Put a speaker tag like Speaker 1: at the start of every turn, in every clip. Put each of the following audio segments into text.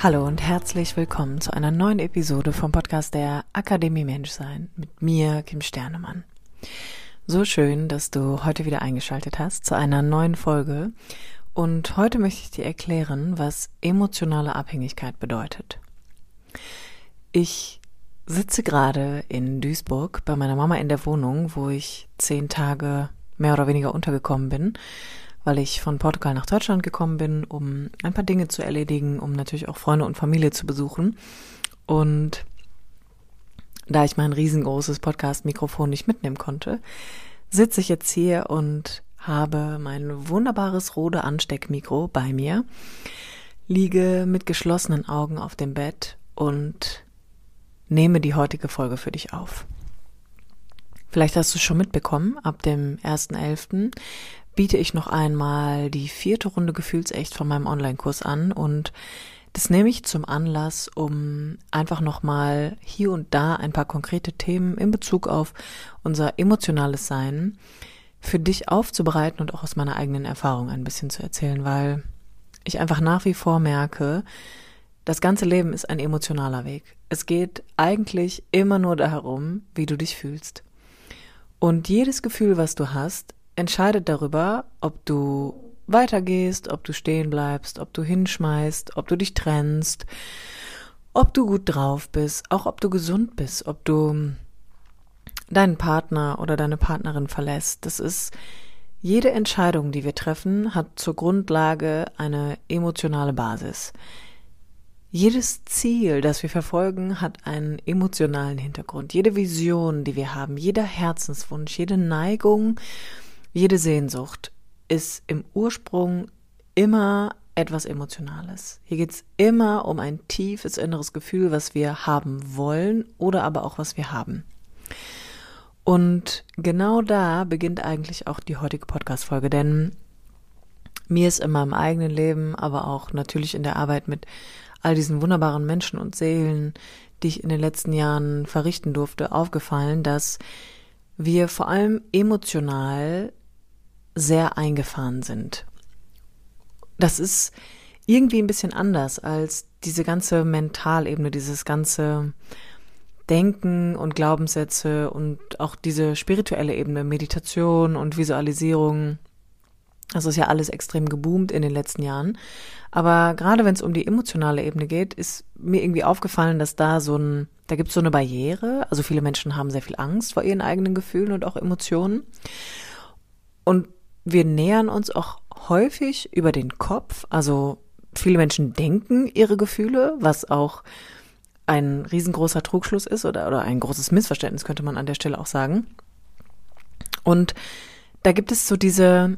Speaker 1: Hallo und herzlich willkommen zu einer neuen Episode vom Podcast der Akademie Menschsein mit mir, Kim Sternemann. So schön, dass du heute wieder eingeschaltet hast zu einer neuen Folge. Und heute möchte ich dir erklären, was emotionale Abhängigkeit bedeutet. Ich sitze gerade in Duisburg bei meiner Mama in der Wohnung, wo ich zehn Tage mehr oder weniger untergekommen bin weil ich von Portugal nach Deutschland gekommen bin, um ein paar Dinge zu erledigen, um natürlich auch Freunde und Familie zu besuchen. Und da ich mein riesengroßes Podcast-Mikrofon nicht mitnehmen konnte, sitze ich jetzt hier und habe mein wunderbares Rode Ansteckmikro bei mir, liege mit geschlossenen Augen auf dem Bett und nehme die heutige Folge für dich auf. Vielleicht hast du schon mitbekommen, ab dem 1.11 biete ich noch einmal die vierte Runde Gefühlsecht von meinem Online-Kurs an und das nehme ich zum Anlass, um einfach nochmal hier und da ein paar konkrete Themen in Bezug auf unser emotionales Sein für dich aufzubereiten und auch aus meiner eigenen Erfahrung ein bisschen zu erzählen, weil ich einfach nach wie vor merke, das ganze Leben ist ein emotionaler Weg. Es geht eigentlich immer nur darum, wie du dich fühlst. Und jedes Gefühl, was du hast, entscheidet darüber, ob du weitergehst, ob du stehen bleibst, ob du hinschmeißt, ob du dich trennst, ob du gut drauf bist, auch ob du gesund bist, ob du deinen Partner oder deine Partnerin verlässt. Das ist jede Entscheidung, die wir treffen, hat zur Grundlage eine emotionale Basis. Jedes Ziel, das wir verfolgen, hat einen emotionalen Hintergrund. Jede Vision, die wir haben, jeder Herzenswunsch, jede Neigung, jede Sehnsucht ist im Ursprung immer etwas Emotionales. Hier geht es immer um ein tiefes inneres Gefühl, was wir haben wollen oder aber auch was wir haben. Und genau da beginnt eigentlich auch die heutige Podcast-Folge, denn mir ist in meinem eigenen Leben, aber auch natürlich in der Arbeit mit all diesen wunderbaren Menschen und Seelen, die ich in den letzten Jahren verrichten durfte, aufgefallen, dass wir vor allem emotional sehr eingefahren sind. Das ist irgendwie ein bisschen anders als diese ganze Mentalebene, dieses ganze Denken und Glaubenssätze und auch diese spirituelle Ebene, Meditation und Visualisierung. Das ist ja alles extrem geboomt in den letzten Jahren. Aber gerade wenn es um die emotionale Ebene geht, ist mir irgendwie aufgefallen, dass da so ein, da gibt es so eine Barriere. Also viele Menschen haben sehr viel Angst vor ihren eigenen Gefühlen und auch Emotionen. Und wir nähern uns auch häufig über den Kopf. Also viele Menschen denken ihre Gefühle, was auch ein riesengroßer Trugschluss ist oder, oder ein großes Missverständnis, könnte man an der Stelle auch sagen. Und da gibt es so diese,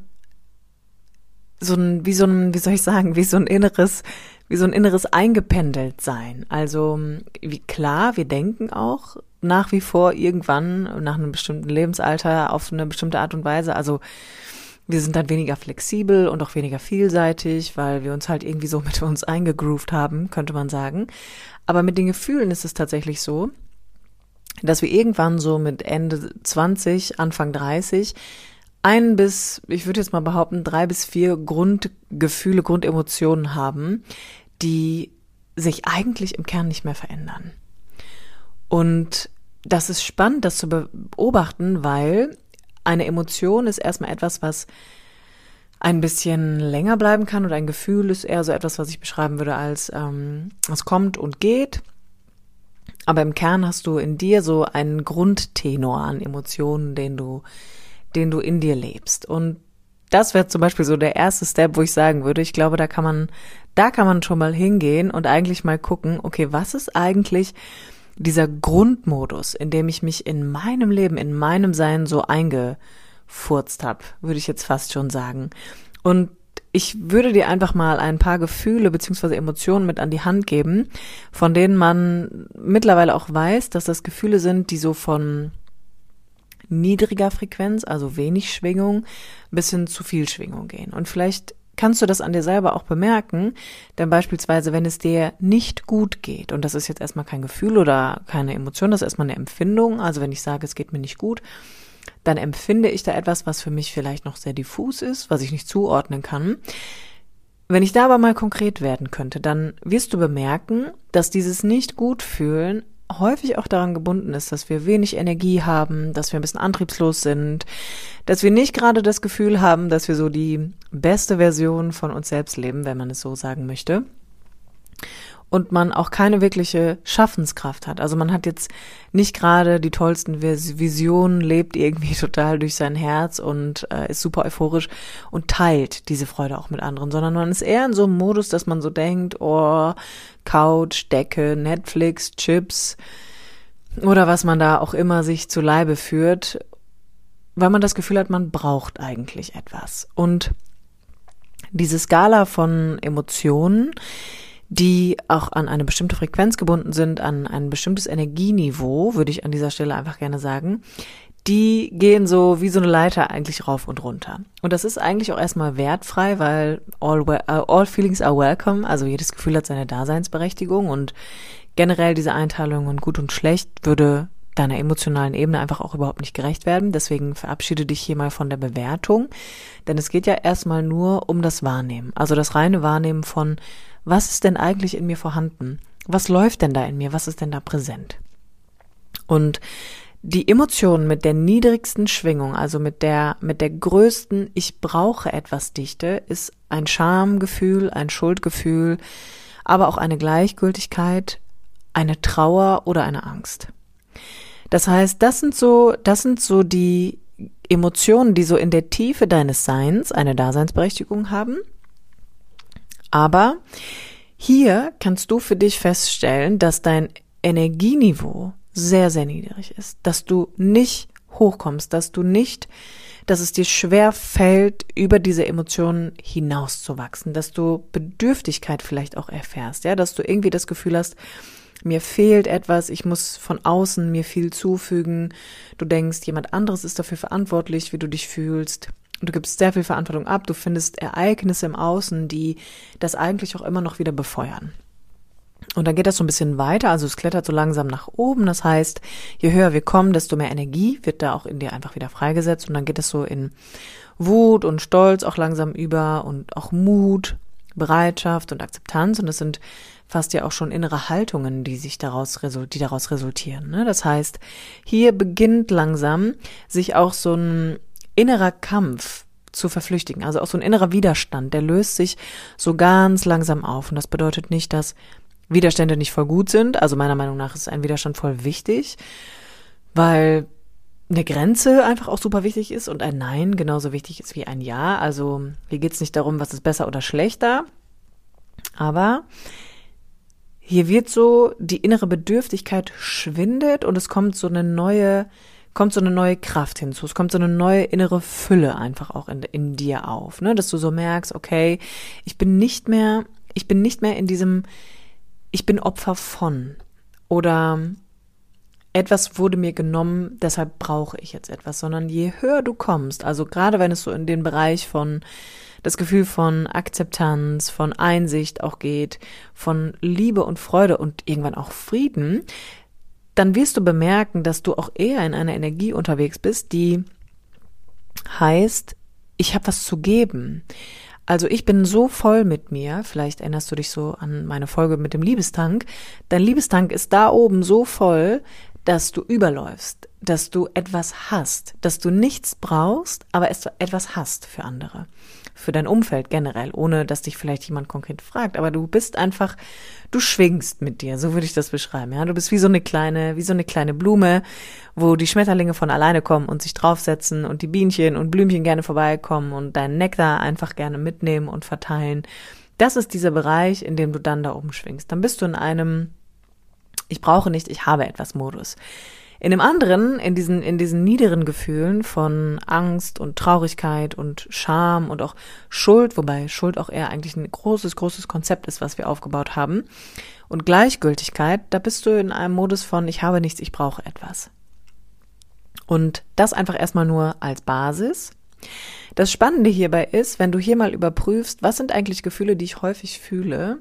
Speaker 1: so ein, wie so ein, wie soll ich sagen, wie so ein inneres, wie so ein inneres eingependelt sein. Also, wie klar, wir denken auch nach wie vor irgendwann nach einem bestimmten Lebensalter auf eine bestimmte Art und Weise. Also, wir sind dann weniger flexibel und auch weniger vielseitig, weil wir uns halt irgendwie so mit uns eingegroovt haben, könnte man sagen. Aber mit den Gefühlen ist es tatsächlich so, dass wir irgendwann so mit Ende 20, Anfang 30 ein bis, ich würde jetzt mal behaupten, drei bis vier Grundgefühle, Grundemotionen haben, die sich eigentlich im Kern nicht mehr verändern. Und das ist spannend, das zu beobachten, weil eine Emotion ist erstmal etwas, was ein bisschen länger bleiben kann und ein Gefühl ist eher so etwas, was ich beschreiben würde als ähm, es kommt und geht. Aber im Kern hast du in dir so einen Grundtenor an Emotionen, den du, den du in dir lebst. Und das wäre zum Beispiel so der erste Step, wo ich sagen würde, ich glaube, da kann man, da kann man schon mal hingehen und eigentlich mal gucken, okay, was ist eigentlich dieser Grundmodus, in dem ich mich in meinem Leben, in meinem Sein so eingefurzt habe, würde ich jetzt fast schon sagen. Und ich würde dir einfach mal ein paar Gefühle beziehungsweise Emotionen mit an die Hand geben, von denen man mittlerweile auch weiß, dass das Gefühle sind, die so von niedriger Frequenz, also wenig Schwingung, bis hin zu viel Schwingung gehen. Und vielleicht kannst du das an dir selber auch bemerken, denn beispielsweise, wenn es dir nicht gut geht, und das ist jetzt erstmal kein Gefühl oder keine Emotion, das ist erstmal eine Empfindung, also wenn ich sage, es geht mir nicht gut, dann empfinde ich da etwas, was für mich vielleicht noch sehr diffus ist, was ich nicht zuordnen kann. Wenn ich da aber mal konkret werden könnte, dann wirst du bemerken, dass dieses nicht gut fühlen häufig auch daran gebunden ist, dass wir wenig Energie haben, dass wir ein bisschen antriebslos sind, dass wir nicht gerade das Gefühl haben, dass wir so die beste Version von uns selbst leben, wenn man es so sagen möchte und man auch keine wirkliche Schaffenskraft hat. Also man hat jetzt nicht gerade die tollsten Visionen, lebt irgendwie total durch sein Herz und äh, ist super euphorisch und teilt diese Freude auch mit anderen, sondern man ist eher in so einem Modus, dass man so denkt, oh, Couch, Decke, Netflix, Chips oder was man da auch immer sich zu Leibe führt, weil man das Gefühl hat, man braucht eigentlich etwas. Und diese Skala von Emotionen, die auch an eine bestimmte Frequenz gebunden sind, an ein bestimmtes Energieniveau, würde ich an dieser Stelle einfach gerne sagen, die gehen so wie so eine Leiter eigentlich rauf und runter. Und das ist eigentlich auch erstmal wertfrei, weil all, uh, all feelings are welcome, also jedes Gefühl hat seine Daseinsberechtigung und generell diese Einteilung und gut und schlecht würde deiner emotionalen Ebene einfach auch überhaupt nicht gerecht werden. Deswegen verabschiede dich hier mal von der Bewertung, denn es geht ja erstmal nur um das Wahrnehmen, also das reine Wahrnehmen von was ist denn eigentlich in mir vorhanden? Was läuft denn da in mir? Was ist denn da präsent? Und die Emotionen mit der niedrigsten Schwingung, also mit der, mit der größten Ich brauche etwas Dichte, ist ein Schamgefühl, ein Schuldgefühl, aber auch eine Gleichgültigkeit, eine Trauer oder eine Angst. Das heißt, das sind so, das sind so die Emotionen, die so in der Tiefe deines Seins eine Daseinsberechtigung haben. Aber hier kannst du für dich feststellen, dass dein Energieniveau sehr, sehr niedrig ist, dass du nicht hochkommst, dass du nicht, dass es dir schwer fällt, über diese Emotionen hinauszuwachsen, dass du Bedürftigkeit vielleicht auch erfährst, ja, dass du irgendwie das Gefühl hast, mir fehlt etwas, ich muss von außen mir viel zufügen, du denkst, jemand anderes ist dafür verantwortlich, wie du dich fühlst, Du gibst sehr viel Verantwortung ab, du findest Ereignisse im Außen, die das eigentlich auch immer noch wieder befeuern. Und dann geht das so ein bisschen weiter, also es klettert so langsam nach oben. Das heißt, je höher wir kommen, desto mehr Energie wird da auch in dir einfach wieder freigesetzt. Und dann geht es so in Wut und Stolz auch langsam über und auch Mut, Bereitschaft und Akzeptanz. Und das sind fast ja auch schon innere Haltungen, die sich daraus, die daraus resultieren. Ne? Das heißt, hier beginnt langsam sich auch so ein innerer Kampf zu verflüchtigen, also auch so ein innerer Widerstand, der löst sich so ganz langsam auf. Und das bedeutet nicht, dass Widerstände nicht voll gut sind. Also meiner Meinung nach ist ein Widerstand voll wichtig, weil eine Grenze einfach auch super wichtig ist und ein Nein genauso wichtig ist wie ein Ja. Also hier geht es nicht darum, was ist besser oder schlechter, aber hier wird so die innere Bedürftigkeit schwindet und es kommt so eine neue kommt so eine neue Kraft hinzu. Es kommt so eine neue innere Fülle einfach auch in, in dir auf, ne? Dass du so merkst, okay, ich bin nicht mehr, ich bin nicht mehr in diesem, ich bin Opfer von oder etwas wurde mir genommen, deshalb brauche ich jetzt etwas, sondern je höher du kommst, also gerade wenn es so in den Bereich von das Gefühl von Akzeptanz, von Einsicht auch geht, von Liebe und Freude und irgendwann auch Frieden, dann wirst du bemerken, dass du auch eher in einer Energie unterwegs bist, die heißt, ich habe was zu geben. Also ich bin so voll mit mir, vielleicht erinnerst du dich so an meine Folge mit dem Liebestank, dein Liebestank ist da oben so voll, dass du überläufst, dass du etwas hast, dass du nichts brauchst, aber etwas hast für andere für dein Umfeld generell, ohne dass dich vielleicht jemand konkret fragt. Aber du bist einfach, du schwingst mit dir, so würde ich das beschreiben. Ja, du bist wie so eine kleine, wie so eine kleine Blume, wo die Schmetterlinge von alleine kommen und sich draufsetzen und die Bienchen und Blümchen gerne vorbeikommen und deinen Nektar einfach gerne mitnehmen und verteilen. Das ist dieser Bereich, in dem du dann da oben schwingst. Dann bist du in einem, ich brauche nicht, ich habe etwas Modus. In dem anderen, in diesen, in diesen niederen Gefühlen von Angst und Traurigkeit und Scham und auch Schuld, wobei Schuld auch eher eigentlich ein großes, großes Konzept ist, was wir aufgebaut haben. Und Gleichgültigkeit, da bist du in einem Modus von ich habe nichts, ich brauche etwas. Und das einfach erstmal nur als Basis. Das Spannende hierbei ist, wenn du hier mal überprüfst, was sind eigentlich Gefühle, die ich häufig fühle,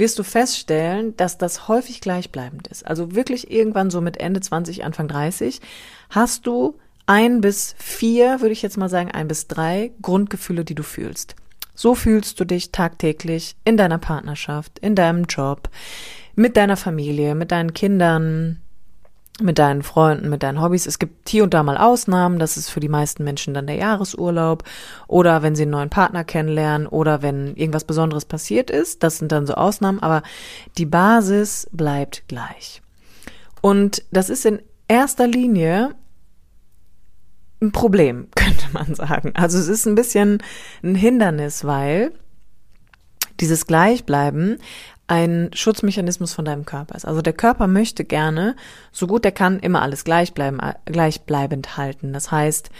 Speaker 1: wirst du feststellen, dass das häufig gleichbleibend ist. Also wirklich irgendwann so mit Ende 20, Anfang 30 hast du ein bis vier, würde ich jetzt mal sagen, ein bis drei Grundgefühle, die du fühlst. So fühlst du dich tagtäglich in deiner Partnerschaft, in deinem Job, mit deiner Familie, mit deinen Kindern, mit deinen Freunden, mit deinen Hobbys. Es gibt hier und da mal Ausnahmen. Das ist für die meisten Menschen dann der Jahresurlaub oder wenn sie einen neuen Partner kennenlernen oder wenn irgendwas Besonderes passiert ist. Das sind dann so Ausnahmen, aber die Basis bleibt gleich. Und das ist in erster Linie ein Problem, könnte man sagen. Also es ist ein bisschen ein Hindernis, weil dieses Gleichbleiben ein Schutzmechanismus von deinem Körper ist. Also der Körper möchte gerne, so gut er kann, immer alles gleichbleiben, gleichbleibend halten. Das heißt,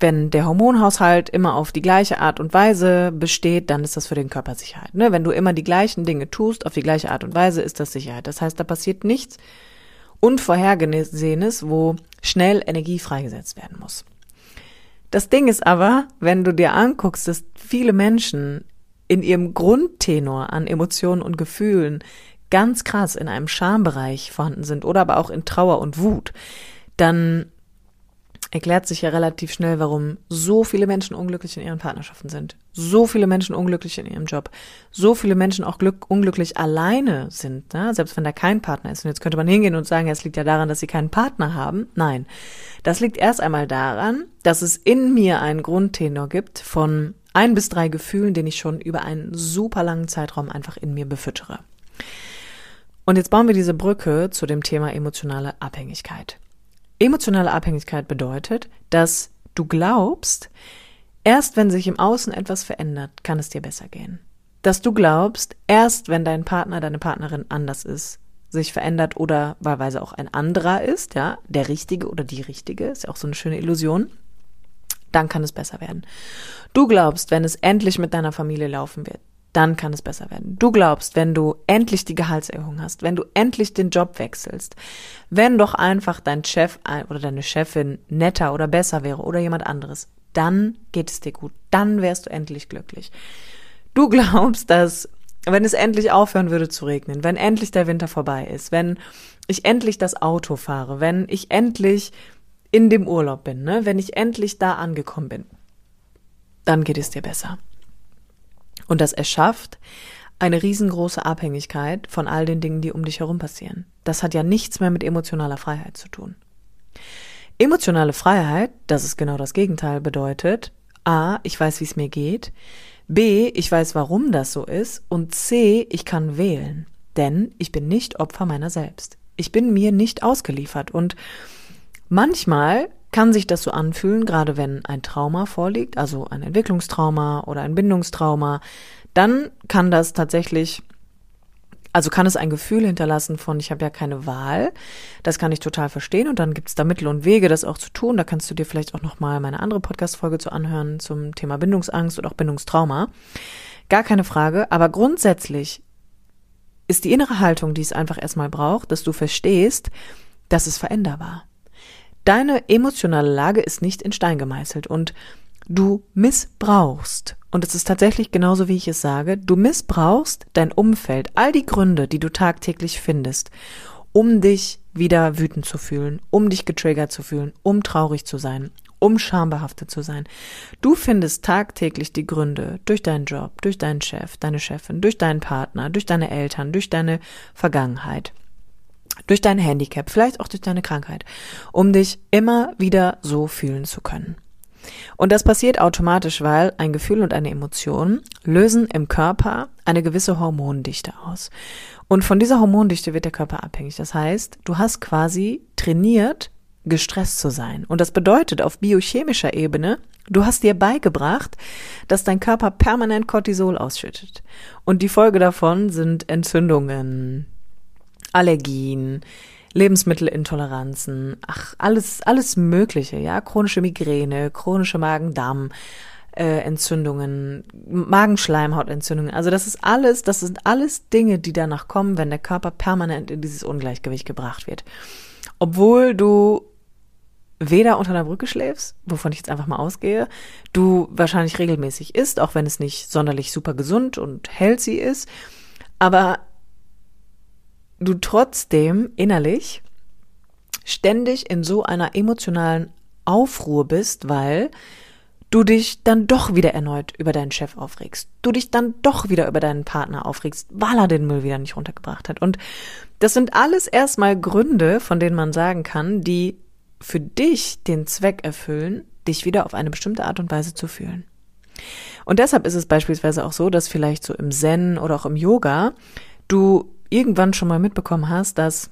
Speaker 1: wenn der Hormonhaushalt immer auf die gleiche Art und Weise besteht, dann ist das für den Körper Sicherheit. Ne? Wenn du immer die gleichen Dinge tust, auf die gleiche Art und Weise, ist das Sicherheit. Das heißt, da passiert nichts Unvorhergesehenes, wo schnell Energie freigesetzt werden muss. Das Ding ist aber, wenn du dir anguckst, dass viele Menschen in ihrem Grundtenor an Emotionen und Gefühlen ganz krass in einem Schambereich vorhanden sind oder aber auch in Trauer und Wut, dann erklärt sich ja relativ schnell, warum so viele Menschen unglücklich in ihren Partnerschaften sind, so viele Menschen unglücklich in ihrem Job, so viele Menschen auch glück, unglücklich alleine sind, ne? selbst wenn da kein Partner ist. Und jetzt könnte man hingehen und sagen, es liegt ja daran, dass sie keinen Partner haben. Nein, das liegt erst einmal daran, dass es in mir einen Grundtenor gibt von ein bis drei Gefühlen, den ich schon über einen super langen Zeitraum einfach in mir befüttere. Und jetzt bauen wir diese Brücke zu dem Thema emotionale Abhängigkeit. Emotionale Abhängigkeit bedeutet, dass du glaubst, erst wenn sich im Außen etwas verändert, kann es dir besser gehen. Dass du glaubst, erst wenn dein Partner, deine Partnerin anders ist, sich verändert oder wahlweise auch ein anderer ist, ja, der Richtige oder die Richtige, ist ja auch so eine schöne Illusion, dann kann es besser werden. Du glaubst, wenn es endlich mit deiner Familie laufen wird, dann kann es besser werden. Du glaubst, wenn du endlich die Gehaltserhöhung hast, wenn du endlich den Job wechselst, wenn doch einfach dein Chef oder deine Chefin netter oder besser wäre oder jemand anderes, dann geht es dir gut, dann wärst du endlich glücklich. Du glaubst, dass wenn es endlich aufhören würde zu regnen, wenn endlich der Winter vorbei ist, wenn ich endlich das Auto fahre, wenn ich endlich in dem Urlaub bin, ne? wenn ich endlich da angekommen bin, dann geht es dir besser. Und das erschafft eine riesengroße Abhängigkeit von all den Dingen, die um dich herum passieren. Das hat ja nichts mehr mit emotionaler Freiheit zu tun. Emotionale Freiheit, das ist genau das Gegenteil, bedeutet, a, ich weiß, wie es mir geht, b, ich weiß, warum das so ist und c, ich kann wählen, denn ich bin nicht Opfer meiner selbst. Ich bin mir nicht ausgeliefert und Manchmal kann sich das so anfühlen, gerade wenn ein Trauma vorliegt, also ein Entwicklungstrauma oder ein Bindungstrauma, dann kann das tatsächlich, also kann es ein Gefühl hinterlassen von, ich habe ja keine Wahl. Das kann ich total verstehen und dann gibt es da Mittel und Wege, das auch zu tun. Da kannst du dir vielleicht auch nochmal meine andere Podcast-Folge zu anhören zum Thema Bindungsangst und auch Bindungstrauma. Gar keine Frage, aber grundsätzlich ist die innere Haltung, die es einfach erstmal braucht, dass du verstehst, dass es veränderbar. Deine emotionale Lage ist nicht in Stein gemeißelt und du missbrauchst, und es ist tatsächlich genauso, wie ich es sage, du missbrauchst dein Umfeld, all die Gründe, die du tagtäglich findest, um dich wieder wütend zu fühlen, um dich getriggert zu fühlen, um traurig zu sein, um schambehaftet zu sein. Du findest tagtäglich die Gründe durch deinen Job, durch deinen Chef, deine Chefin, durch deinen Partner, durch deine Eltern, durch deine Vergangenheit durch dein Handicap, vielleicht auch durch deine Krankheit, um dich immer wieder so fühlen zu können. Und das passiert automatisch, weil ein Gefühl und eine Emotion lösen im Körper eine gewisse Hormondichte aus. Und von dieser Hormondichte wird der Körper abhängig. Das heißt, du hast quasi trainiert, gestresst zu sein. Und das bedeutet auf biochemischer Ebene, du hast dir beigebracht, dass dein Körper permanent Cortisol ausschüttet. Und die Folge davon sind Entzündungen, Allergien, Lebensmittelintoleranzen, ach, alles, alles Mögliche, ja, chronische Migräne, chronische Magen-Darm, äh, Entzündungen, Magenschleimhautentzündungen. Also das ist alles, das sind alles Dinge, die danach kommen, wenn der Körper permanent in dieses Ungleichgewicht gebracht wird. Obwohl du weder unter einer Brücke schläfst, wovon ich jetzt einfach mal ausgehe, du wahrscheinlich regelmäßig isst, auch wenn es nicht sonderlich super gesund und healthy ist, aber du trotzdem innerlich ständig in so einer emotionalen Aufruhr bist, weil du dich dann doch wieder erneut über deinen Chef aufregst, du dich dann doch wieder über deinen Partner aufregst, weil er den Müll wieder nicht runtergebracht hat. Und das sind alles erstmal Gründe, von denen man sagen kann, die für dich den Zweck erfüllen, dich wieder auf eine bestimmte Art und Weise zu fühlen. Und deshalb ist es beispielsweise auch so, dass vielleicht so im Zen oder auch im Yoga du irgendwann schon mal mitbekommen hast, dass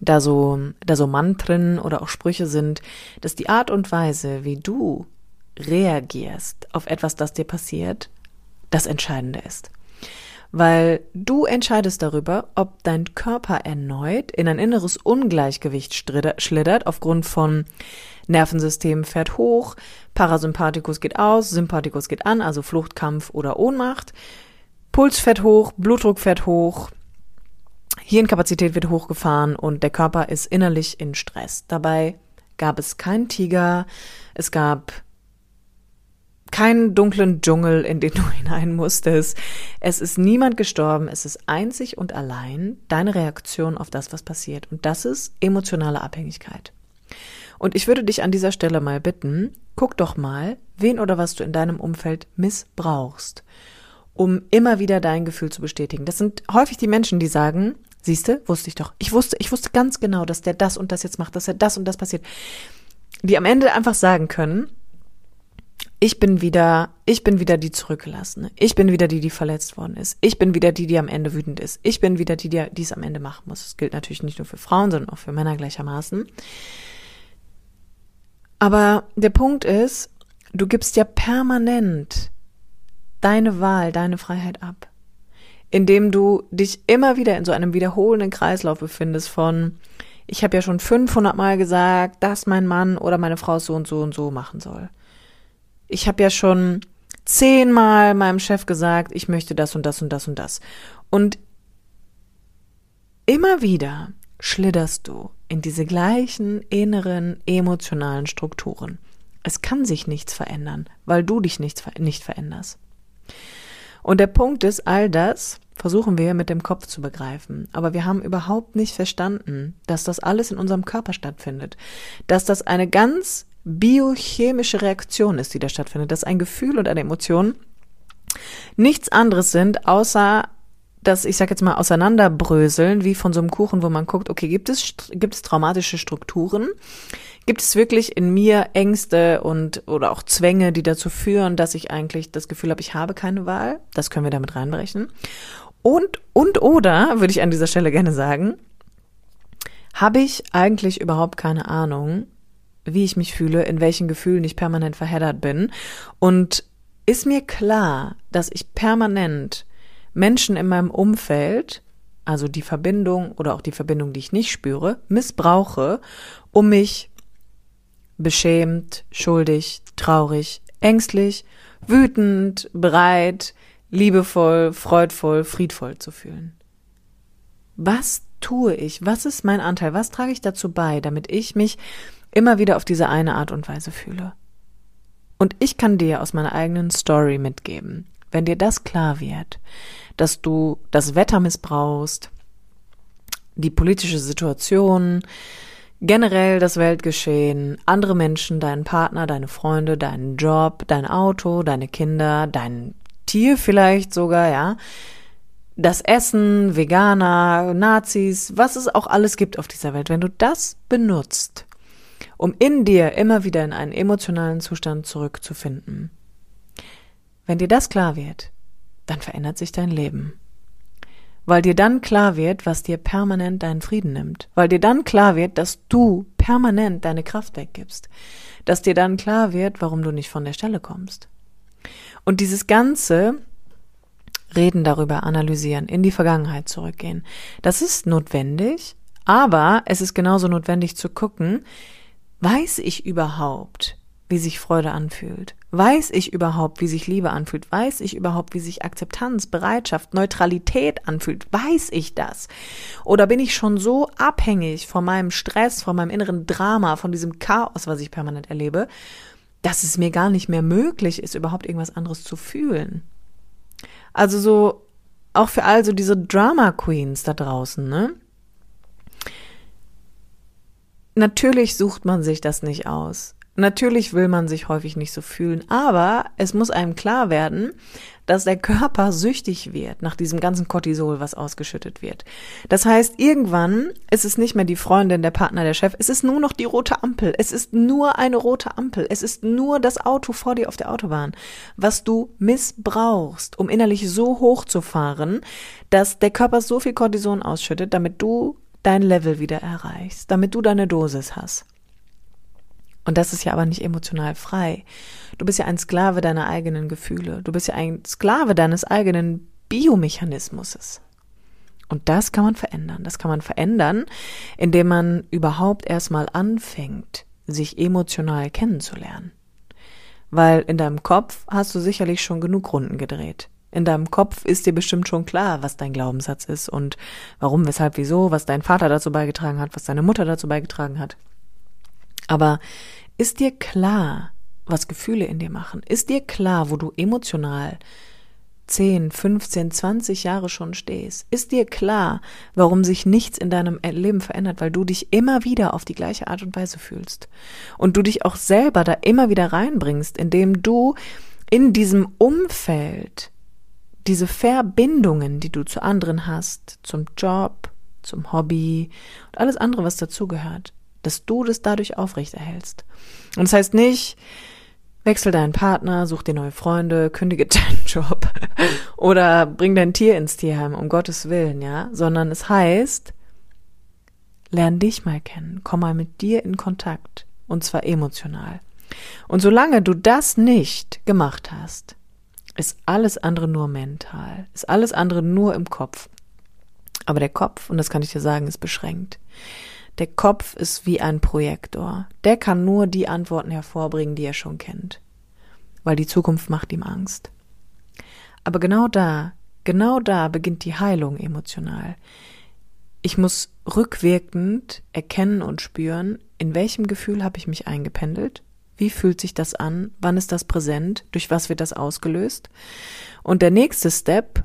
Speaker 1: da so, da so Mantren oder auch Sprüche sind, dass die Art und Weise, wie du reagierst auf etwas, das dir passiert, das Entscheidende ist. Weil du entscheidest darüber, ob dein Körper erneut in ein inneres Ungleichgewicht schlittert aufgrund von Nervensystem fährt hoch, Parasympathikus geht aus, Sympathikus geht an, also Flucht, Kampf oder Ohnmacht, Puls fährt hoch, Blutdruck fährt hoch, Hirnkapazität wird hochgefahren und der Körper ist innerlich in Stress. Dabei gab es keinen Tiger, es gab keinen dunklen Dschungel, in den du hinein musstest. Es ist niemand gestorben. Es ist einzig und allein deine Reaktion auf das, was passiert. Und das ist emotionale Abhängigkeit. Und ich würde dich an dieser Stelle mal bitten, guck doch mal, wen oder was du in deinem Umfeld missbrauchst, um immer wieder dein Gefühl zu bestätigen. Das sind häufig die Menschen, die sagen, siehste, wusste ich doch. Ich wusste, ich wusste ganz genau, dass der das und das jetzt macht, dass er das und das passiert. Die am Ende einfach sagen können, ich bin wieder, ich bin wieder die zurückgelassene. Ich bin wieder die, die verletzt worden ist. Ich bin wieder die, die am Ende wütend ist. Ich bin wieder die, die, die es am Ende machen muss. Das gilt natürlich nicht nur für Frauen, sondern auch für Männer gleichermaßen. Aber der Punkt ist, du gibst ja permanent deine Wahl, deine Freiheit ab, indem du dich immer wieder in so einem wiederholenden Kreislauf befindest von, ich habe ja schon 500 Mal gesagt, dass mein Mann oder meine Frau so und so und so machen soll ich habe ja schon zehnmal meinem Chef gesagt, ich möchte das und das und das und das. Und immer wieder schlitterst du in diese gleichen inneren emotionalen Strukturen. Es kann sich nichts verändern, weil du dich nicht, nicht veränderst. Und der Punkt ist, all das versuchen wir mit dem Kopf zu begreifen. Aber wir haben überhaupt nicht verstanden, dass das alles in unserem Körper stattfindet. Dass das eine ganz biochemische Reaktion ist, die da stattfindet, dass ein Gefühl und eine Emotion nichts anderes sind, außer dass ich sag jetzt mal auseinanderbröseln, wie von so einem Kuchen, wo man guckt, okay, gibt es gibt es traumatische Strukturen? Gibt es wirklich in mir Ängste und oder auch Zwänge, die dazu führen, dass ich eigentlich das Gefühl habe, ich habe keine Wahl? Das können wir damit reinbrechen. Und und oder würde ich an dieser Stelle gerne sagen, habe ich eigentlich überhaupt keine Ahnung, wie ich mich fühle, in welchen Gefühlen ich permanent verheddert bin. Und ist mir klar, dass ich permanent Menschen in meinem Umfeld, also die Verbindung oder auch die Verbindung, die ich nicht spüre, missbrauche, um mich beschämt, schuldig, traurig, ängstlich, wütend, bereit, liebevoll, freudvoll, friedvoll zu fühlen. Was tue ich? Was ist mein Anteil? Was trage ich dazu bei, damit ich mich immer wieder auf diese eine Art und Weise fühle. Und ich kann dir aus meiner eigenen Story mitgeben, wenn dir das klar wird, dass du das Wetter missbrauchst, die politische Situation, generell das Weltgeschehen, andere Menschen, deinen Partner, deine Freunde, deinen Job, dein Auto, deine Kinder, dein Tier vielleicht sogar, ja, das Essen, Veganer, Nazis, was es auch alles gibt auf dieser Welt, wenn du das benutzt, um in dir immer wieder in einen emotionalen Zustand zurückzufinden. Wenn dir das klar wird, dann verändert sich dein Leben. Weil dir dann klar wird, was dir permanent deinen Frieden nimmt. Weil dir dann klar wird, dass du permanent deine Kraft weggibst. Dass dir dann klar wird, warum du nicht von der Stelle kommst. Und dieses ganze Reden darüber, analysieren, in die Vergangenheit zurückgehen, das ist notwendig, Aber es ist genauso notwendig zu gucken, weiß ich überhaupt, wie sich Freude anfühlt? Weiß ich überhaupt, wie sich Liebe anfühlt? Weiß ich überhaupt, wie sich Akzeptanz, Bereitschaft, Neutralität anfühlt? Weiß ich das? Oder bin ich schon so abhängig von meinem Stress, von meinem inneren Drama, von diesem Chaos, was ich permanent erlebe, dass es mir gar nicht mehr möglich ist, überhaupt irgendwas anderes zu fühlen? Also so, auch für also diese Drama Queens da draußen, ne? Natürlich sucht man sich das nicht aus. Natürlich will man sich häufig nicht so fühlen, aber es muss einem klar werden, dass der Körper süchtig wird nach diesem ganzen Cortisol, was ausgeschüttet wird. Das heißt, irgendwann ist es nicht mehr die Freundin, der Partner, der Chef, es ist nur noch die rote Ampel. Es ist nur eine rote Ampel. Es ist nur das Auto vor dir auf der Autobahn, was du missbrauchst, um innerlich so hoch zu fahren, dass der Körper so viel Cortison ausschüttet, damit du dein Level wieder erreichst, damit du deine Dosis hast. Und das ist ja aber nicht emotional frei. Du bist ja ein Sklave deiner eigenen Gefühle. Du bist ja ein Sklave deines eigenen Biomechanismus. Und das kann man verändern. Das kann man verändern, indem man überhaupt erstmal anfängt, sich emotional kennenzulernen. Weil in deinem Kopf hast du sicherlich schon genug Runden gedreht. In deinem Kopf ist dir bestimmt schon klar, was dein Glaubenssatz ist und warum, weshalb, wieso, was dein Vater dazu beigetragen hat, was deine Mutter dazu beigetragen hat. Aber ist dir klar, was Gefühle in dir machen? Ist dir klar, wo du emotional 10, 15, 20 Jahre schon stehst? Ist dir klar, warum sich nichts in deinem Leben verändert, weil du dich immer wieder auf die gleiche Art und Weise fühlst und du dich auch selber da immer wieder reinbringst, indem du in diesem Umfeld diese Verbindungen, die du zu anderen hast, zum Job, zum Hobby und alles andere, was dazugehört, dass du das dadurch aufrechterhältst. Und das heißt nicht, wechsel deinen Partner, such dir neue Freunde, kündige deinen Job oder bring dein Tier ins Tierheim, um Gottes Willen, ja, sondern es heißt, lern dich mal kennen, komm mal mit dir in Kontakt und zwar emotional. Und solange du das nicht gemacht hast, ist alles andere nur mental, ist alles andere nur im Kopf. Aber der Kopf, und das kann ich dir sagen, ist beschränkt. Der Kopf ist wie ein Projektor. Der kann nur die Antworten hervorbringen, die er schon kennt. Weil die Zukunft macht ihm Angst. Aber genau da, genau da beginnt die Heilung emotional. Ich muss rückwirkend erkennen und spüren, in welchem Gefühl habe ich mich eingependelt, wie fühlt sich das an, wann ist das präsent, durch was wird das ausgelöst. Und der nächste Step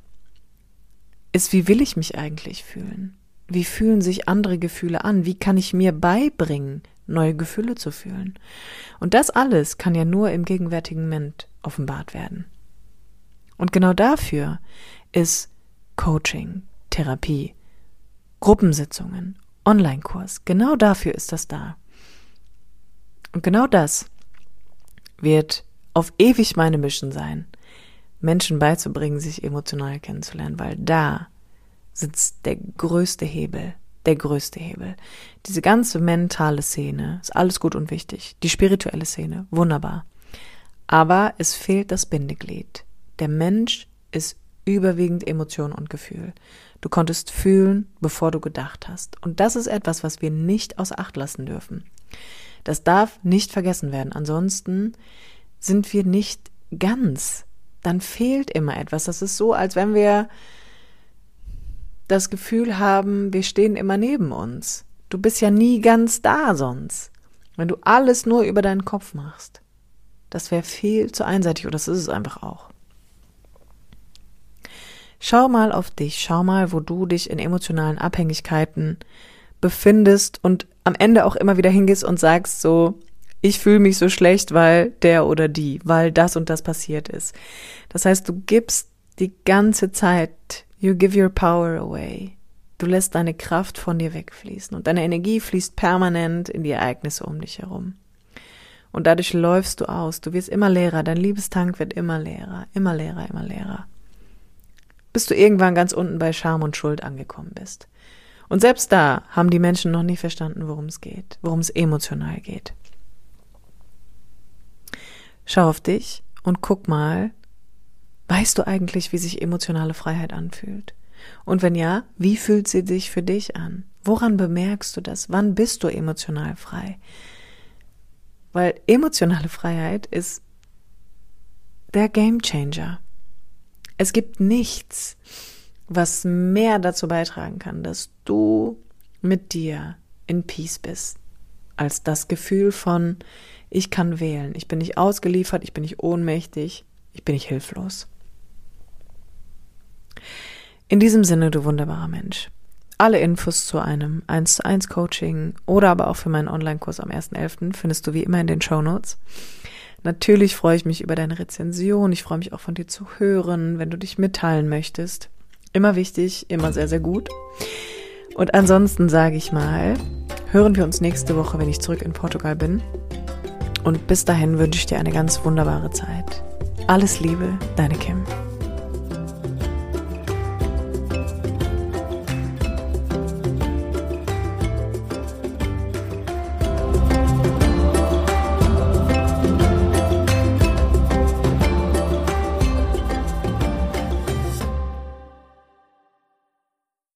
Speaker 1: ist, wie will ich mich eigentlich fühlen? Wie fühlen sich andere Gefühle an? Wie kann ich mir beibringen, neue Gefühle zu fühlen? Und das alles kann ja nur im gegenwärtigen Moment offenbart werden. Und genau dafür ist Coaching, Therapie, Gruppensitzungen, Online-Kurs, genau dafür ist das da. Und genau das wird auf ewig meine Mission sein, Menschen beizubringen, sich emotional kennenzulernen, weil da sitzt der größte Hebel, der größte Hebel. Diese ganze mentale Szene ist alles gut und wichtig. Die spirituelle Szene, wunderbar. Aber es fehlt das Bindeglied. Der Mensch ist überwiegend Emotion und Gefühl. Du konntest fühlen, bevor du gedacht hast. Und das ist etwas, was wir nicht außer Acht lassen dürfen. Das darf nicht vergessen werden. Ansonsten sind wir nicht ganz. Dann fehlt immer etwas. Das ist so, als wenn wir das Gefühl haben, wir stehen immer neben uns. Du bist ja nie ganz da sonst. Wenn du alles nur über deinen Kopf machst. Das wäre viel zu einseitig oder das ist es einfach auch. Schau mal auf dich, schau mal, wo du dich in emotionalen Abhängigkeiten befindest und am Ende auch immer wieder hingehst und sagst so, ich fühle mich so schlecht, weil der oder die, weil das und das passiert ist. Das heißt, du gibst die ganze Zeit, you give your power away. Du lässt deine Kraft von dir wegfließen und deine Energie fließt permanent in die Ereignisse um dich herum. Und dadurch läufst du aus, du wirst immer leerer, dein Liebestank wird immer leerer, immer leerer, immer leerer. Bis du irgendwann ganz unten bei Scham und Schuld angekommen bist. Und selbst da haben die Menschen noch nicht verstanden, worum es geht, worum es emotional geht. Schau auf dich und guck mal, weißt du eigentlich, wie sich emotionale Freiheit anfühlt? Und wenn ja, wie fühlt sie sich für dich an? Woran bemerkst du das? Wann bist du emotional frei? Weil emotionale Freiheit ist der Game Changer. Es gibt nichts, was mehr dazu beitragen kann, dass du mit dir in Peace bist, als das Gefühl von, ich kann wählen, ich bin nicht ausgeliefert, ich bin nicht ohnmächtig, ich bin nicht hilflos. In diesem Sinne, du wunderbarer Mensch. Alle Infos zu einem 1 zu 1 Coaching oder aber auch für meinen Online-Kurs am 1.11. findest du wie immer in den Show Notes. Natürlich freue ich mich über deine Rezension. Ich freue mich auch von dir zu hören, wenn du dich mitteilen möchtest. Immer wichtig, immer sehr, sehr gut. Und ansonsten sage ich mal, hören wir uns nächste Woche, wenn ich zurück in Portugal bin. Und bis dahin wünsche ich dir eine ganz wunderbare Zeit. Alles Liebe, deine Kim.